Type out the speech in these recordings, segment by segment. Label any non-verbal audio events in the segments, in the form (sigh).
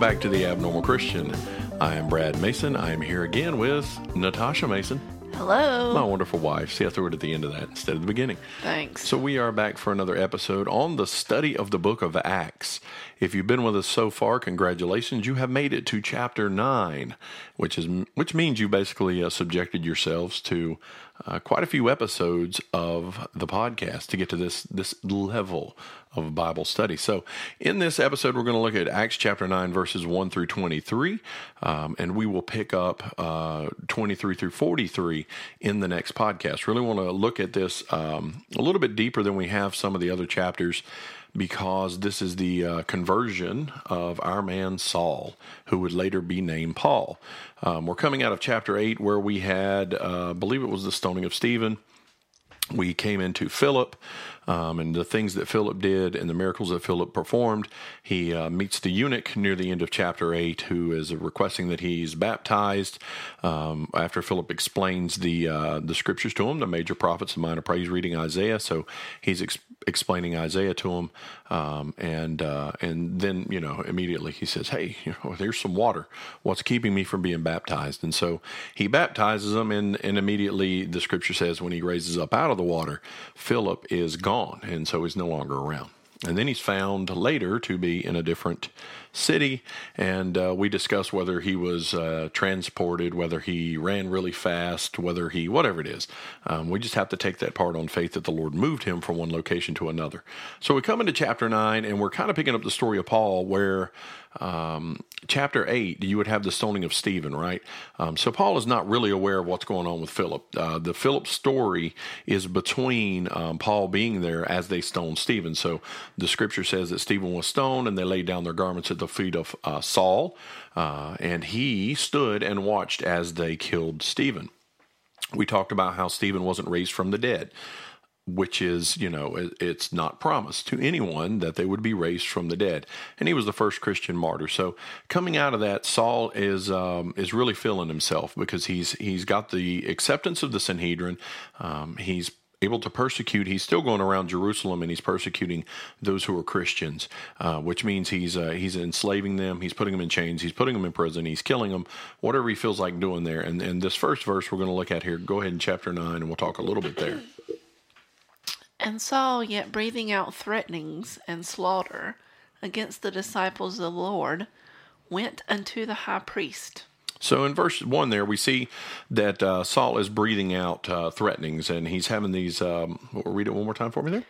Welcome back to the Abnormal Christian. I am Brad Mason. I am here again with Natasha Mason, Hello. my wonderful wife. See, I threw it at the end of that instead of the beginning. Thanks. So, we are back for another episode on the study of the book of Acts. If you've been with us so far, congratulations. You have made it to chapter 9, which is which means you basically uh, subjected yourselves to uh, quite a few episodes of the podcast to get to this this level of a Bible study. So, in this episode, we're going to look at Acts chapter 9, verses 1 through 23, um, and we will pick up uh, 23 through 43 in the next podcast. Really want to look at this um, a little bit deeper than we have some of the other chapters because this is the uh, conversion of our man Saul, who would later be named Paul. Um, we're coming out of chapter 8, where we had, uh, I believe it was the stoning of Stephen. We came into Philip um, and the things that Philip did and the miracles that Philip performed. He uh, meets the eunuch near the end of chapter 8 who is requesting that he's baptized. Um, after Philip explains the uh, the scriptures to him, the major prophets and minor praise, reading Isaiah. So he's ex- explaining Isaiah to him. Um, and uh, and then, you know, immediately he says, Hey, you know, there's some water. What's keeping me from being baptized? And so he baptizes him, and, and immediately the scripture says, when he raises up out of the water, Philip is gone, and so he's no longer around. And then he's found later to be in a different city, and uh, we discuss whether he was uh, transported, whether he ran really fast, whether he, whatever it is. Um, we just have to take that part on faith that the Lord moved him from one location to another. So we come into chapter 9, and we're kind of picking up the story of Paul, where um, chapter 8, you would have the stoning of Stephen, right? Um, so Paul is not really aware of what's going on with Philip. Uh, the Philip story is between um, Paul being there as they stoned Stephen. So the scripture says that Stephen was stoned and they laid down their garments at the feet of uh, Saul, uh, and he stood and watched as they killed Stephen. We talked about how Stephen wasn't raised from the dead which is, you know, it's not promised to anyone that they would be raised from the dead. And he was the first Christian martyr. So coming out of that, Saul is um, is really feeling himself because he's he's got the acceptance of the Sanhedrin. Um, he's able to persecute. He's still going around Jerusalem and he's persecuting those who are Christians, uh, which means he's uh, he's enslaving them. He's putting them in chains. He's putting them in prison. He's killing them. Whatever he feels like doing there. And and this first verse we're going to look at here. Go ahead in chapter nine, and we'll talk a little bit there. (clears throat) And Saul, yet breathing out threatenings and slaughter against the disciples of the Lord, went unto the high priest. So in verse one, there we see that uh, Saul is breathing out uh, threatenings, and he's having these. Um, read it one more time for me there.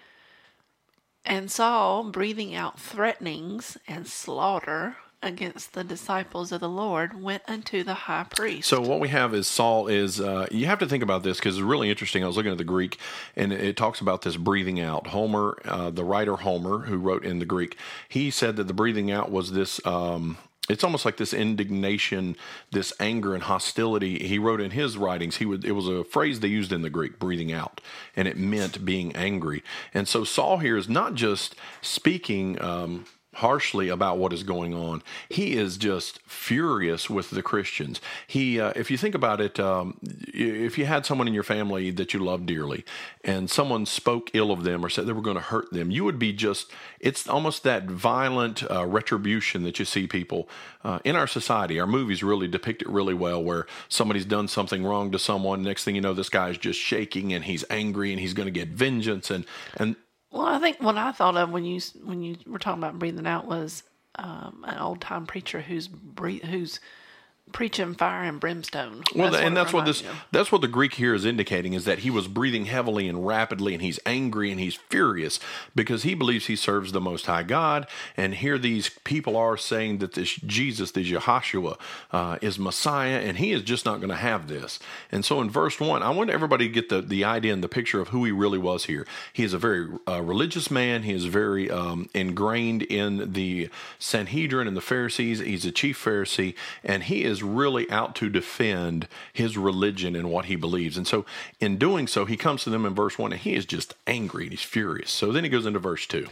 And Saul, breathing out threatenings and slaughter against the disciples of the Lord, went unto the high priest. So what we have is Saul is. Uh, you have to think about this because it's really interesting. I was looking at the Greek, and it talks about this breathing out. Homer, uh, the writer Homer, who wrote in the Greek, he said that the breathing out was this. Um, it's almost like this indignation, this anger and hostility. He wrote in his writings, he would it was a phrase they used in the Greek, breathing out, and it meant being angry. And so Saul here is not just speaking um, harshly about what is going on. He is just furious with the Christians. He, uh, if you think about it, um, if you had someone in your family that you love dearly, and someone spoke ill of them or said they were going to hurt them, you would be just. It's almost that violent uh, retribution that you see people uh, in our society. Our movies really depict it really well, where somebody's done something wrong to someone. Next thing you know, this guy's just shaking and he's angry and he's going to get vengeance and and well, I think what I thought of when you when you were talking about breathing out was um, an old time preacher who's breathe, who's preaching fire and brimstone. Well, that's and that's what this that's what the Greek here is indicating is that he was breathing heavily and rapidly, and he's angry and he's furious because he believes he serves the Most High God. And here these people are saying that this Jesus, this Yahshua, uh, is Messiah, and he is just not going to have this. And so in verse one, I want everybody to get the the idea and the picture of who he really was here. He is a very uh, religious man. He is very um, ingrained in the Sanhedrin and the Pharisees. He's a chief Pharisee, and he is really out to defend his religion and what he believes. And so, in doing so, he comes to them in verse 1 and he is just angry and he's furious. So then he goes into verse 2.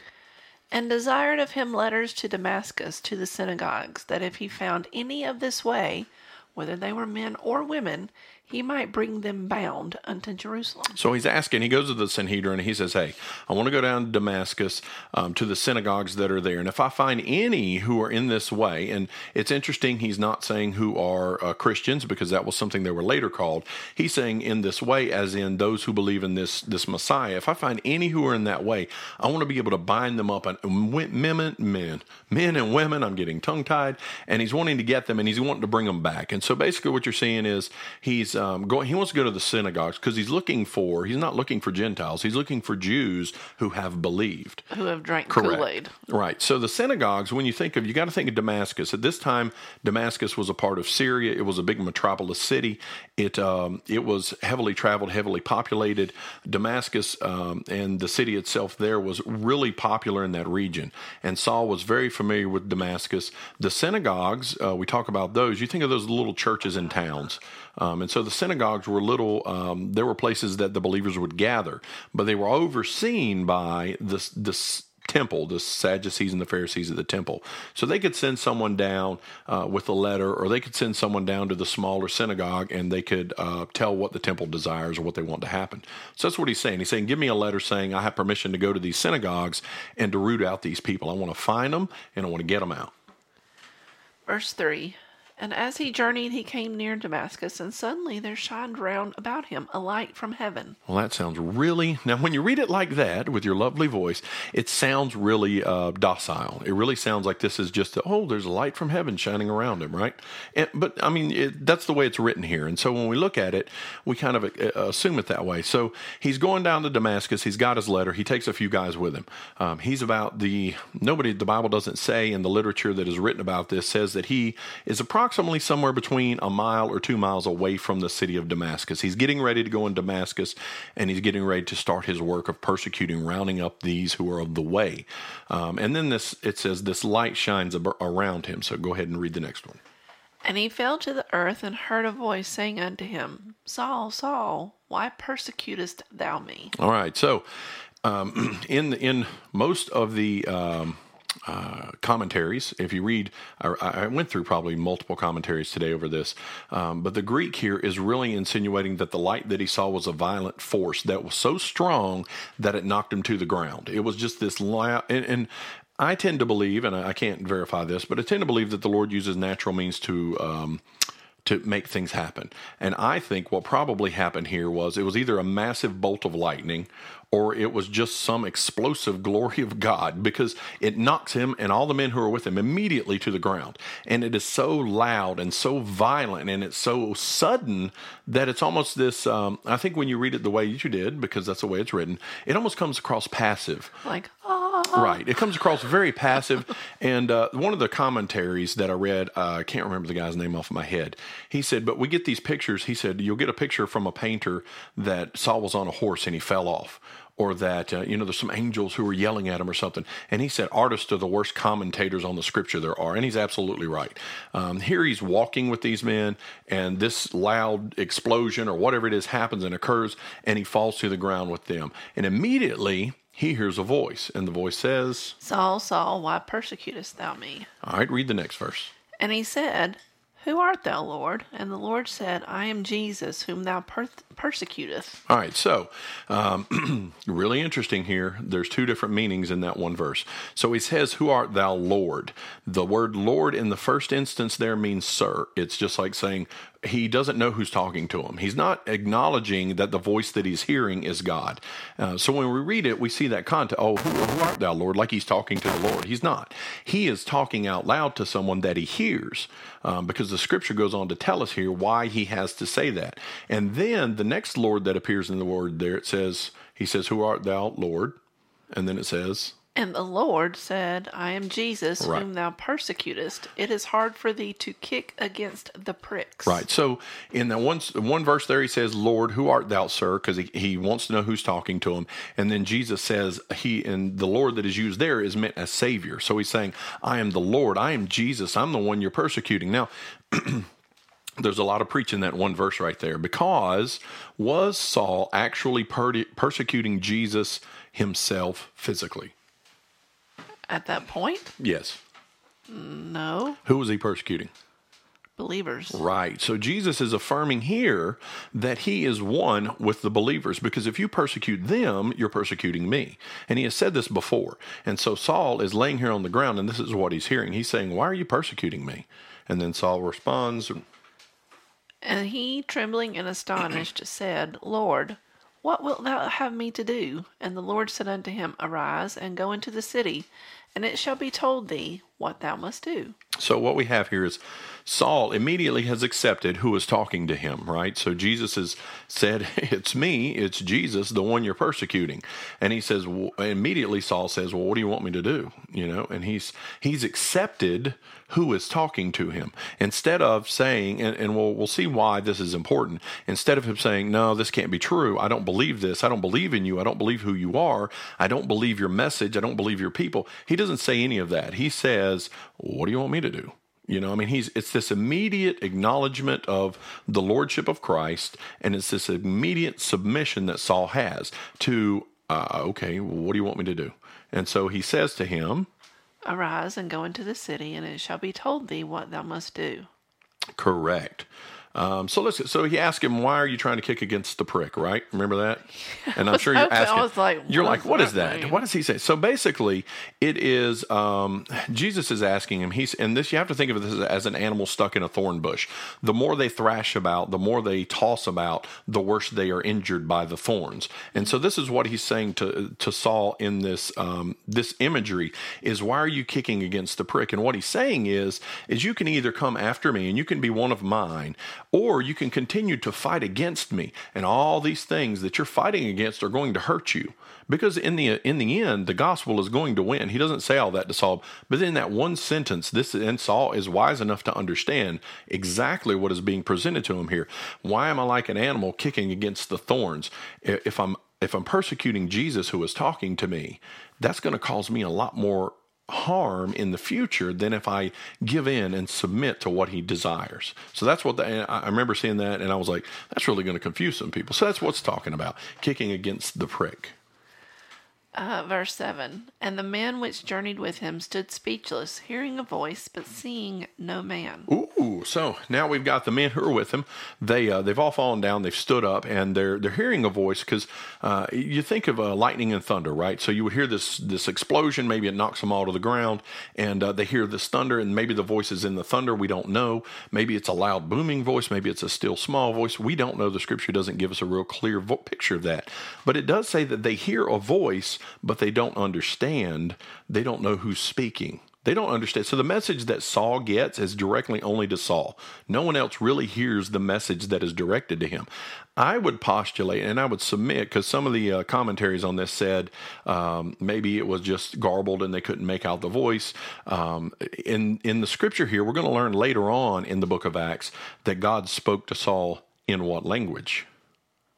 And desired of him letters to Damascus to the synagogues, that if he found any of this way, whether they were men or women, he might bring them bound unto Jerusalem. So he's asking, he goes to the Sanhedrin and he says, Hey, I want to go down to Damascus um, to the synagogues that are there. And if I find any who are in this way, and it's interesting, he's not saying who are uh, Christians because that was something they were later called. He's saying in this way, as in those who believe in this, this Messiah. If I find any who are in that way, I want to be able to bind them up. And men, men, men and women, I'm getting tongue tied. And he's wanting to get them and he's wanting to bring them back. And so basically what you're seeing is he's um, going. He wants to go to the synagogues because he's looking for. He's not looking for Gentiles. He's looking for Jews who have believed, who have drank Kool Aid. Right. So the synagogues, when you think of, you got to think of Damascus. At this time, Damascus was a part of Syria. It was a big metropolis city. It um, it was heavily traveled, heavily populated. Damascus um, and the city itself there was really popular in that region. And Saul was very familiar with Damascus. The synagogues, uh, we talk about those. You think of those little churches in towns. Um, and so the synagogues were little, um, there were places that the believers would gather, but they were overseen by this, this temple, the Sadducees and the Pharisees of the temple. So they could send someone down uh, with a letter, or they could send someone down to the smaller synagogue and they could uh, tell what the temple desires or what they want to happen. So that's what he's saying. He's saying, Give me a letter saying I have permission to go to these synagogues and to root out these people. I want to find them and I want to get them out. Verse 3 and as he journeyed, he came near Damascus, and suddenly there shined round about him a light from heaven. Well, that sounds really. Now, when you read it like that with your lovely voice, it sounds really uh, docile. It really sounds like this is just, oh, there's a light from heaven shining around him, right? And, but, I mean, it, that's the way it's written here. And so when we look at it, we kind of uh, assume it that way. So he's going down to Damascus. He's got his letter. He takes a few guys with him. Um, he's about the, nobody, the Bible doesn't say in the literature that is written about this, says that he is a approximately approximately somewhere between a mile or two miles away from the city of Damascus. He's getting ready to go in Damascus and he's getting ready to start his work of persecuting, rounding up these who are of the way. Um, and then this it says, This light shines around him. So go ahead and read the next one. And he fell to the earth and heard a voice saying unto him, Saul, Saul, why persecutest thou me? All right. So um, (clears throat) in in most of the um, uh, commentaries. If you read, I, I, went through probably multiple commentaries today over this, um, but the Greek here is really insinuating that the light that he saw was a violent force that was so strong that it knocked him to the ground. It was just this loud, and, and I tend to believe, and I can't verify this, but I tend to believe that the Lord uses natural means to. Um, to make things happen. And I think what probably happened here was it was either a massive bolt of lightning or it was just some explosive glory of God because it knocks him and all the men who are with him immediately to the ground. And it is so loud and so violent and it's so sudden that it's almost this. Um, I think when you read it the way you did, because that's the way it's written, it almost comes across passive. Like, oh. Right. It comes across very passive. (laughs) and uh, one of the commentaries that I read, uh, I can't remember the guy's name off of my head. He said, but we get these pictures. He said, you'll get a picture from a painter that Saul was on a horse and he fell off or that uh, you know there's some angels who are yelling at him or something. And he said artists are the worst commentators on the scripture there are. And he's absolutely right. Um, here he's walking with these men and this loud explosion or whatever it is happens and occurs and he falls to the ground with them. And immediately he hears a voice and the voice says saul saul why persecutest thou me? All right read the next verse. And he said who art thou, Lord? And the Lord said, I am Jesus, whom thou per- persecutest. All right, so um, (clears throat) really interesting here. There's two different meanings in that one verse. So he says, Who art thou, Lord? The word Lord in the first instance there means sir. It's just like saying, he doesn't know who's talking to him. He's not acknowledging that the voice that he's hearing is God. Uh, so when we read it, we see that context. Oh, who, who, art thou, Lord? Like he's talking to the Lord. He's not. He is talking out loud to someone that he hears, um, because the Scripture goes on to tell us here why he has to say that. And then the next Lord that appears in the word there, it says, He says, "Who art thou, Lord?" And then it says, and the Lord said, I am Jesus, right. whom thou persecutest. It is hard for thee to kick against the pricks. Right. So in that one, one verse there, he says, Lord, who art thou, sir? Because he, he wants to know who's talking to him. And then Jesus says, He and the Lord that is used there is meant as Savior. So he's saying, I am the Lord. I am Jesus. I'm the one you're persecuting. Now, (clears throat) there's a lot of preaching that one verse right there because was Saul actually per- persecuting Jesus himself physically? At that point? Yes. No. Who was he persecuting? believers. Right. So Jesus is affirming here that he is one with the believers because if you persecute them, you're persecuting me. And he has said this before. And so Saul is laying here on the ground and this is what he's hearing. He's saying, Why are you persecuting me? And then Saul responds, And he, trembling and astonished, said, Lord, what wilt thou have me to do? And the Lord said unto him, Arise and go into the city, and it shall be told thee what thou must do. So what we have here is Saul immediately has accepted who is talking to him, right? So Jesus has said, (laughs) "It's me, it's Jesus, the one you're persecuting." And he says immediately Saul says, "Well, what do you want me to do?" You know, and he's he's accepted who is talking to him instead of saying, and, and we'll we'll see why this is important. Instead of him saying, "No, this can't be true. I don't believe this. I don't believe in you. I don't believe who you are. I don't believe your message. I don't believe your people." He doesn't say any of that. He says, "What do you want me to do?" You know, I mean, he's it's this immediate acknowledgement of the lordship of Christ, and it's this immediate submission that Saul has to, uh, okay, well, what do you want me to do? And so he says to him, Arise and go into the city, and it shall be told thee what thou must do. Correct. Um, so let's. So he asked him, "Why are you trying to kick against the prick?" Right? Remember that? And I'm sure (laughs) you're asking. Like, you're like, "What is that that? mean?" What does he say?" So basically, it is um, Jesus is asking him. He's and this you have to think of this as an animal stuck in a thorn bush. The more they thrash about, the more they toss about, the worse they are injured by the thorns. And so this is what he's saying to to Saul in this um, this imagery is, "Why are you kicking against the prick?" And what he's saying is, is you can either come after me and you can be one of mine, or you can continue to fight against me and all these things that you're fighting against are going to hurt you. Because in the in the end the gospel is going to win. He doesn't say all that to saul but in that one sentence this and saul is wise enough to understand exactly what is being presented to him here. Why am i like an animal kicking against the thorns? If i'm if i'm persecuting jesus who is talking to me that's going to cause me a lot more harm in the future than if I give in and submit to what he desires. So that's what the, I remember seeing that and I was like, that's really going to confuse some people. So that's what's talking about kicking against the prick. Uh, verse 7 And the men which journeyed with him stood speechless, hearing a voice, but seeing no man. Ooh, so now we've got the men who are with him. They uh, they've all fallen down. They've stood up, and they're they're hearing a voice because uh, you think of uh, lightning and thunder, right? So you would hear this this explosion. Maybe it knocks them all to the ground, and uh, they hear this thunder, and maybe the voice is in the thunder. We don't know. Maybe it's a loud booming voice. Maybe it's a still small voice. We don't know. The scripture doesn't give us a real clear vo- picture of that, but it does say that they hear a voice, but they don't understand. They don't know who's speaking. They don't understand. So the message that Saul gets is directly only to Saul. No one else really hears the message that is directed to him. I would postulate and I would submit because some of the uh, commentaries on this said um, maybe it was just garbled and they couldn't make out the voice. Um, in in the scripture here, we're going to learn later on in the book of Acts that God spoke to Saul in what language.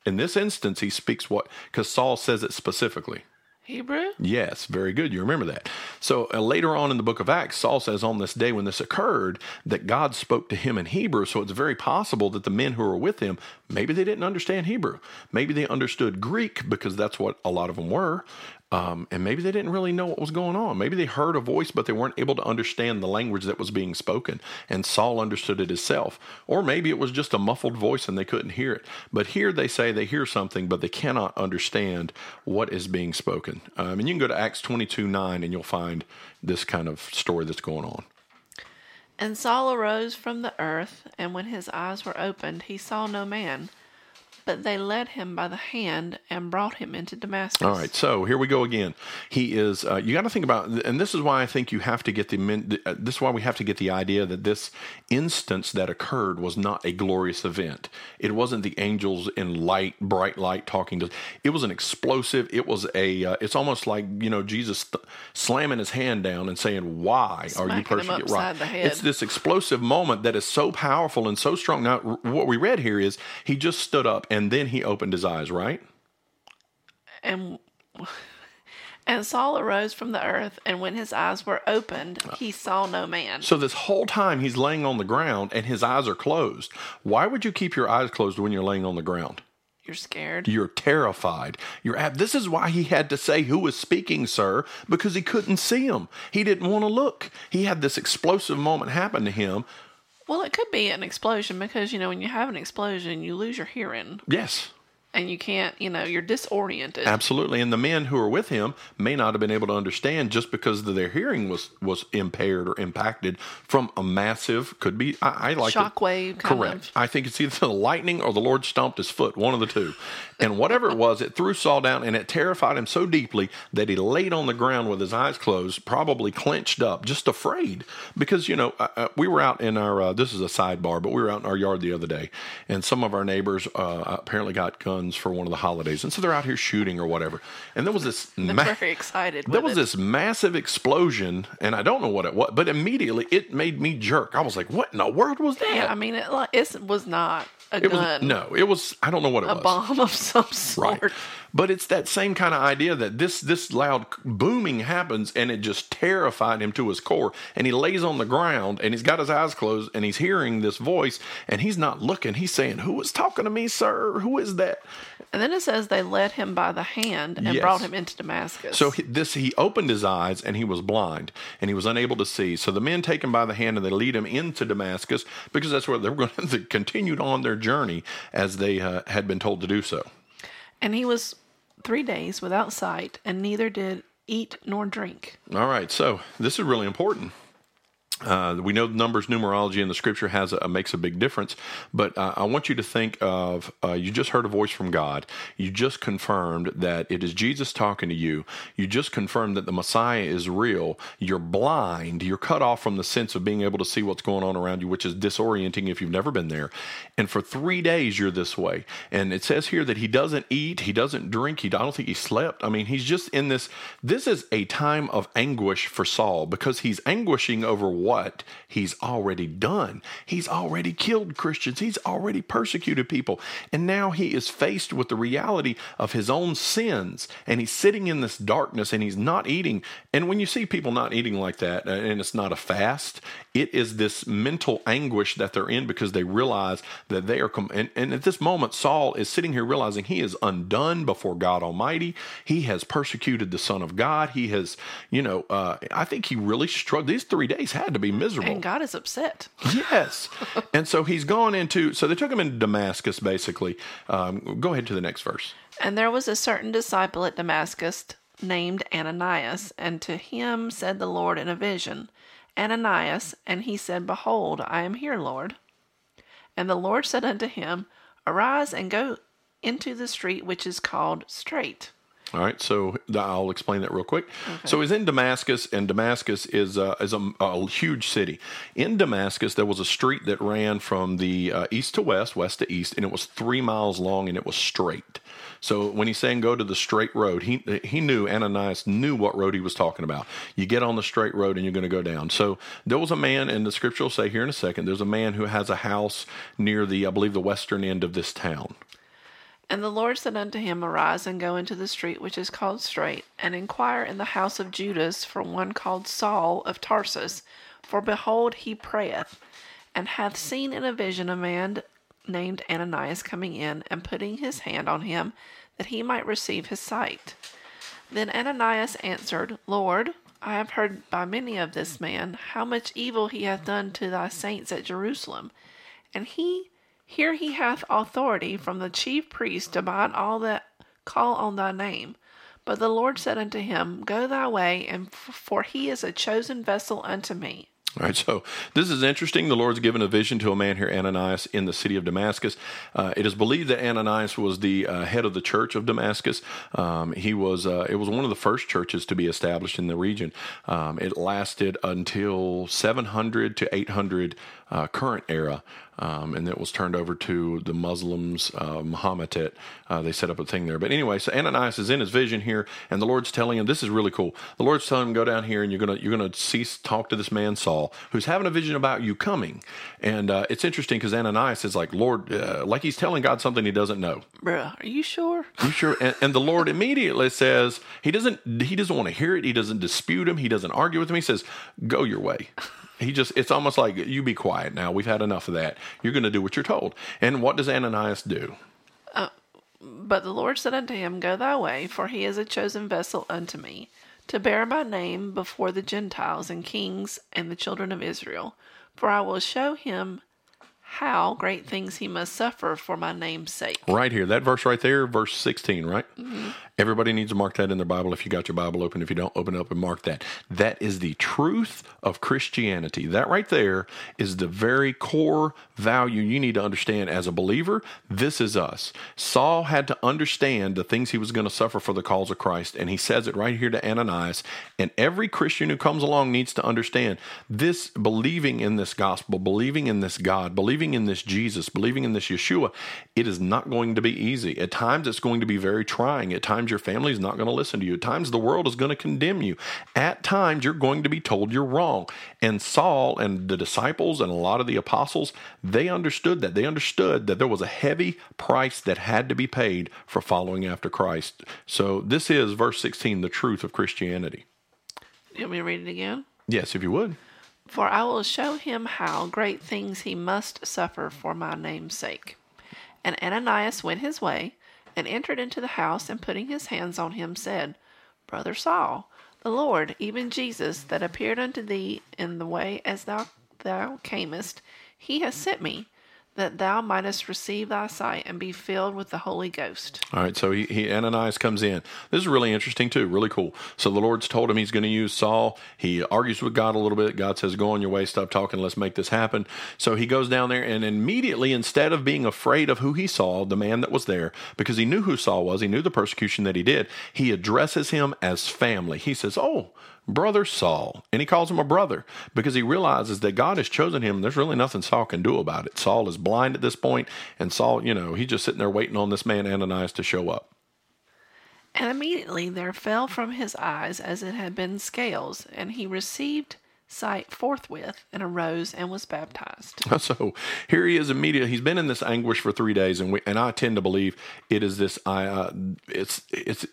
In this instance, he speaks what because Saul says it specifically. Hebrew? Yes, very good. You remember that. So uh, later on in the book of Acts, Saul says on this day when this occurred that God spoke to him in Hebrew. So it's very possible that the men who were with him, maybe they didn't understand Hebrew. Maybe they understood Greek because that's what a lot of them were. Um, and maybe they didn't really know what was going on. Maybe they heard a voice, but they weren't able to understand the language that was being spoken. And Saul understood it himself. Or maybe it was just a muffled voice and they couldn't hear it. But here they say they hear something, but they cannot understand what is being spoken. Um, and you can go to Acts 22 9 and you'll find this kind of story that's going on. And Saul arose from the earth, and when his eyes were opened, he saw no man. But they led him by the hand and brought him into Damascus. All right, so here we go again. He is. Uh, you got to think about, and this is why I think you have to get the. uh, This is why we have to get the idea that this instance that occurred was not a glorious event. It wasn't the angels in light, bright light talking to. It was an explosive. It was a. Uh, it's almost like you know Jesus th- slamming his hand down and saying, "Why are you persecuting?" head. It's this explosive moment that is so powerful and so strong. Now, what we read here is he just stood up and then he opened his eyes. Right. And and Saul arose from the earth, and when his eyes were opened, he saw no man. So this whole time he's laying on the ground and his eyes are closed. Why would you keep your eyes closed when you're laying on the ground? You're scared. You're terrified. You're ab- this is why he had to say who was speaking, sir, because he couldn't see him. He didn't want to look. He had this explosive moment happen to him. Well, it could be an explosion because, you know, when you have an explosion, you lose your hearing Yes. And you can't, you know, you're disoriented. Absolutely, and the men who were with him may not have been able to understand just because their hearing was was impaired or impacted from a massive could be. I, I like Shockwave Correct. of. I think it's either the lightning or the Lord stomped his foot, one of the two. And whatever it was, it threw Saul down and it terrified him so deeply that he laid on the ground with his eyes closed, probably clenched up, just afraid. Because, you know, uh, uh, we were out in our, uh, this is a sidebar, but we were out in our yard the other day and some of our neighbors uh, apparently got guns for one of the holidays. And so they're out here shooting or whatever. And there was this. (laughs) They're ma- very excited. there was it. this massive explosion, and I don't know what it was, but immediately it made me jerk. I was like, "What in the world was that?" Yeah, I mean, it, it was not a It was no, it was I don't know what it a was. A bomb of some sort. Right. But it's that same kind of idea that this this loud booming happens and it just terrified him to his core. And he lays on the ground and he's got his eyes closed and he's hearing this voice and he's not looking. He's saying, "Who is talking to me, sir? Who is that?" And then it says they led him by the hand and Yes. brought him into Damascus. So he, this he opened his eyes and he was blind and he was unable to see. So the men take him by the hand and they lead him into Damascus because that's where they were going (laughs) to continued on their journey as they uh, had been told to do so. and he was three days without sight, and neither did eat nor drink. All right, so this is really important. Uh, we know numbers numerology in the scripture has a, makes a big difference, but uh, I want you to think of uh, you just heard a voice from God. You just confirmed that it is Jesus talking to you. You just confirmed that the Messiah is real. You're blind. You're cut off from the sense of being able to see what's going on around you, which is disorienting if you've never been there. And for three days you're this way. And it says here that he doesn't eat, he doesn't drink. He I don't think he slept. I mean, he's just in this. This is a time of anguish for Saul because he's anguishing over what he's already done. He's already killed Christians. He's already persecuted people. And now he is faced with the reality of his own sins. And he's sitting in this darkness and he's not eating. And when you see people not eating like that, uh, and it's not a fast, it is this mental anguish that they're in because they realize that they are. Com- and, and at this moment, Saul is sitting here realizing he is undone before God Almighty. He has persecuted the Son of God. He has, you know, uh, I think he really struggled. These three days had to be miserable. And God is upset. Yes. (laughs) and so he's gone into, so they took him into Damascus, basically. Um, go ahead to the next verse. And there was a certain disciple at Damascus named Ananias, and to him said the Lord in a vision, Ananias, and he said, Behold, I am here, Lord. And the Lord said unto him, Arise and go into the street which is called Straight. All right, so I'll explain that real quick. So he's in Damascus, and Damascus is uh, is a, a huge city. In Damascus, there was a street that ran from the uh, east to west, west to east, and it was three miles long, and it was straight. So when he's saying go to the straight road, he he knew Ananias knew what road he was talking about. You get on the straight road, and you're going to go down. So there was a man, and the scripture will say here in a second. There's a man who has a house near the, I believe, the western end of this town. And the Lord said unto him, Arise and go into the street which is called Straight, and inquire in the house of Judas for one called Saul of Tarsus. For behold, he prayeth, and hath seen in a vision a man named Ananias coming in, and putting his hand on him, that he might receive his sight. Then Ananias answered, Lord, I have heard by many of this man how much evil he hath done to thy saints at Jerusalem. And he here he hath authority from the chief priest to bind all that call on thy name. But the Lord said unto him, Go thy way, and for he is a chosen vessel unto me. All right, so this is interesting. The Lord's given a vision to a man here, Ananias, in the city of Damascus. Uh, it is believed that Ananias was the uh, head of the church of Damascus. Um, he was. Uh, it was one of the first churches to be established in the region. Um, it lasted until 700 to 800 uh, current era, um, and it was turned over to the Muslims, uh, Mohammedan. Uh, they set up a thing there. But anyway, so Ananias is in his vision here, and the Lord's telling him, "This is really cool." The Lord's telling him, "Go down here, and you're gonna you're gonna see talk to this man Saul, who's having a vision about you coming." And uh, it's interesting because Ananias is like, "Lord," uh, like he's telling God something he doesn't know. Bruh, are you sure? You sure? And, and the Lord immediately says he doesn't he doesn't want to hear it. He doesn't dispute him. He doesn't argue with him. He says, "Go your way." He just it's almost like you be quiet now. We've had enough of that. You're going to do what you're told. And what does Ananias do? Uh, but the Lord said unto him, Go thy way, for he is a chosen vessel unto me, to bear my name before the Gentiles and kings and the children of Israel. For I will show him how great things he must suffer for my name's sake. Right here, that verse right there, verse 16, right? Mm-hmm. Everybody needs to mark that in their Bible if you got your Bible open. If you don't, open it up and mark that. That is the truth of Christianity. That right there is the very core value you need to understand as a believer. This is us. Saul had to understand the things he was going to suffer for the cause of Christ, and he says it right here to Ananias. And every Christian who comes along needs to understand this believing in this gospel, believing in this God, believing in this Jesus, believing in this Yeshua. It is not going to be easy. At times, it's going to be very trying. At times, your family is not going to listen to you. At times, the world is going to condemn you. At times, you're going to be told you're wrong. And Saul and the disciples and a lot of the apostles, they understood that. They understood that there was a heavy price that had to be paid for following after Christ. So, this is verse 16, the truth of Christianity. You want me to read it again? Yes, if you would. For I will show him how great things he must suffer for my name's sake. And Ananias went his way, and entered into the house, and putting his hands on him, said, Brother Saul, the Lord, even Jesus, that appeared unto thee in the way as thou thou camest, he has sent me, that thou mightest receive thy sight and be filled with the Holy Ghost. All right, so he, he Ananias comes in. This is really interesting too, really cool. So the Lord's told him he's going to use Saul. He argues with God a little bit. God says, "Go on your way, stop talking, let's make this happen." So he goes down there, and immediately, instead of being afraid of who he saw, the man that was there, because he knew who Saul was, he knew the persecution that he did. He addresses him as family. He says, "Oh." Brother Saul, and he calls him a brother because he realizes that God has chosen him. There's really nothing Saul can do about it. Saul is blind at this point, and Saul, you know, he's just sitting there waiting on this man Ananias to show up. And immediately there fell from his eyes as it had been scales, and he received sight forthwith, and arose and was baptized. (laughs) So here he is immediately. He's been in this anguish for three days, and we, and I tend to believe it is this. I uh, it's it's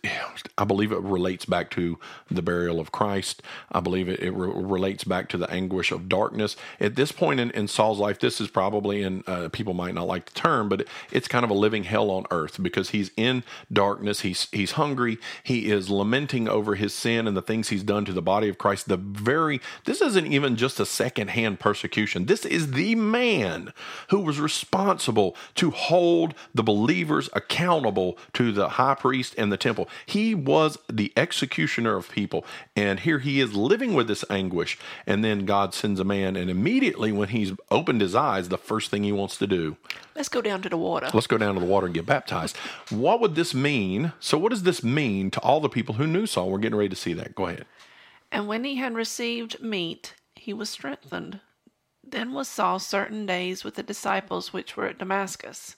I believe it relates back to the burial of Christ. I believe it, it re- relates back to the anguish of darkness. At this point in, in Saul's life, this is probably, and uh, people might not like the term, but it, it's kind of a living hell on earth because he's in darkness. He's he's hungry. He is lamenting over his sin and the things he's done to the body of Christ. The very this isn't even just a secondhand persecution. This is the man who was responsible to hold the believers accountable to the high priest and the temple. He was the executioner of people. And here he is living with this anguish. And then God sends a man. And immediately, when he's opened his eyes, the first thing he wants to do Let's go down to the water. let's go down to the water and get baptized. What would this mean? So, what does this mean to all the people who knew Saul? We're getting ready to see that. Go ahead. And when he had received meat, he was strengthened. Then was Saul certain days with the disciples which were at Damascus.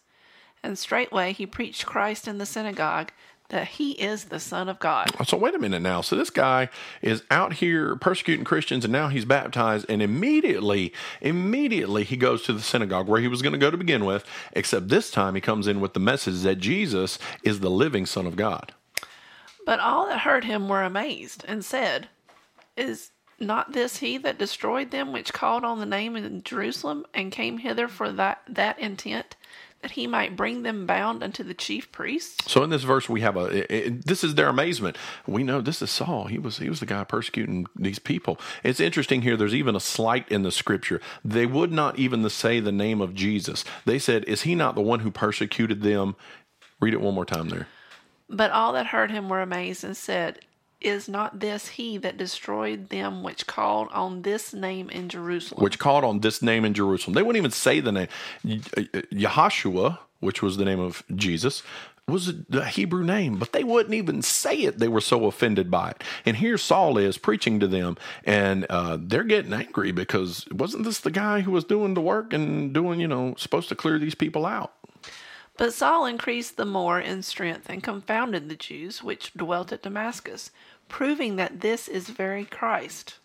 And straightway he preached Christ in the synagogue, that he is the Son of God. So wait a minute now. So this guy is out here persecuting Christians, and now he's baptized, and immediately, immediately he goes to the synagogue where he was going to go to begin with. Except this time he comes in with the message that Jesus is the living Son of God. But all that heard him were amazed, and said, Is not this he that destroyed them which called on the name in Jerusalem, and came hither for that, that intent, that he might bring them bound unto the chief priests? So in this verse we have a it- it- this is their amazement. We know this is Saul. He was he was the guy persecuting these people. It's interesting here. There's even a slight in the scripture. They would not even say the name of Jesus. They said, "Is he not the one who persecuted them?" Read it one more time there. But all that heard him were amazed, and said, Is not this he that destroyed them which called on this name in Jerusalem? which called on this name in Jerusalem. They wouldn't even say the name. Yahashua, which was the name of Jesus, was the Hebrew name, but they wouldn't even say it. They were so offended by it. And here Saul is preaching to them, and uh, they're getting angry because wasn't this the guy who was doing the work and doing, you know, supposed to clear these people out? But Saul increased the more in strength and confounded the Jews which dwelt at Damascus, proving that this is very Christ.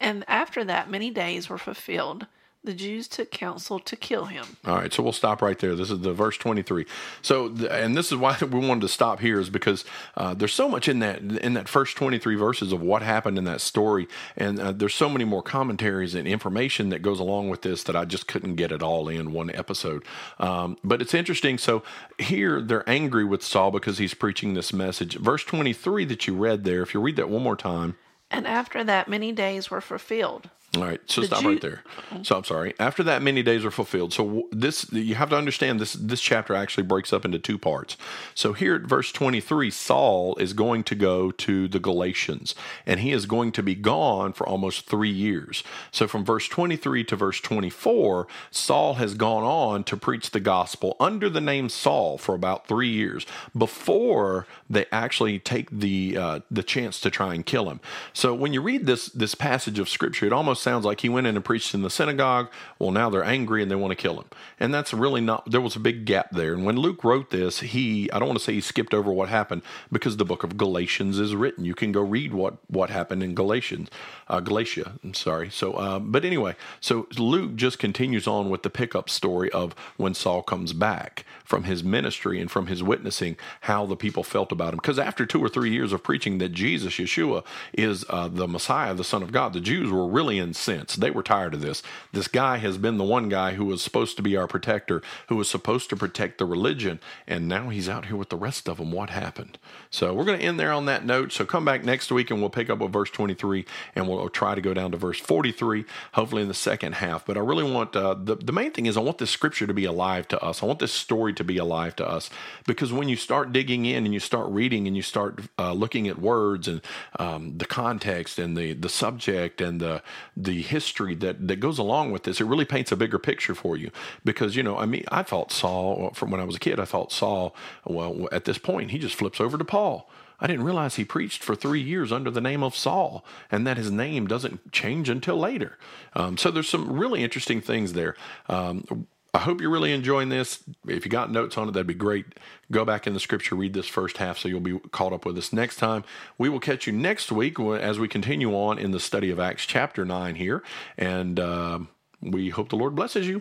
And after that many days were fulfilled, the Jews took counsel to kill him. All right, so we'll stop right there. This is the verse 23. So, and this is why (laughs) we wanted to stop here is because uh, there's so much in that in that first 23 verses of what happened in that story, and uh, there's so many more commentaries and information that goes along with this that I just couldn't get it all in one episode. Um, but it's interesting. So here they're angry with Saul because he's preaching this message. Verse 23 that you read there, if you read that one more time. And after that many days were fulfilled, All right, so The stop Jew- right there. So I'm sorry. After that, many days are fulfilled. So this you have to understand this. This chapter actually breaks up into two parts. So here at verse 23, Saul is going to go to the Galatians, and he is going to be gone for almost three years. So from verse 23 to verse 24, Saul has gone on to preach the gospel under the name Saul for about three years before they actually take the uh, the chance to try and kill him. So when you read this this passage of scripture, it almost sounds like he went in and preached in the synagogue. Well, now they're angry and they want to kill him, and that's really not. There was a big gap there. And when Luke wrote this, he I don't want to say he skipped over what happened because the book of Galatians is written. You can go read what what happened in Galatians, uh, Galatia. I'm sorry. So, uh, but anyway, so Luke just continues on with the pickup story of when Saul comes back from his ministry and from his witnessing, how the people felt about him. Because after two or three years of preaching that Jesus, Yeshua, is uh, the Messiah, the Son of God, the Jews were really incensed. They were tired of this. This guy has been the one guy who was supposed to be our protector, who was supposed to protect the religion, and now he's out here with the rest of them. What happened? So we're going to end there on that note. So come back next week and we'll pick up with verse 23 and we'll try to go down to verse 43, hopefully in the second half. But I really want uh, the, the main thing is I want this scripture to be alive to us. I want this story to be alive to us because when you start digging in and you start reading and you start uh, looking at words and um, the context and the, the subject and the, the history that, that goes along with this, it really paints a bigger picture for you. Because, you know, I mean, I thought Saul, from when I was a kid, I thought Saul, well, at this point, he just flips over to Paul. I didn't realize he preached for three years under the name of Saul, and that his name doesn't change until later. Um, so there's some really interesting things there. Um, I hope you're really enjoying this. If you got notes on it, that'd be great. Go back in the scripture, read this first half, so you'll be caught up with us next time. We will catch you next week as we continue on in the study of Acts chapter 9 here, and uh, we hope the Lord blesses you.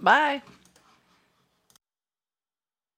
Bye.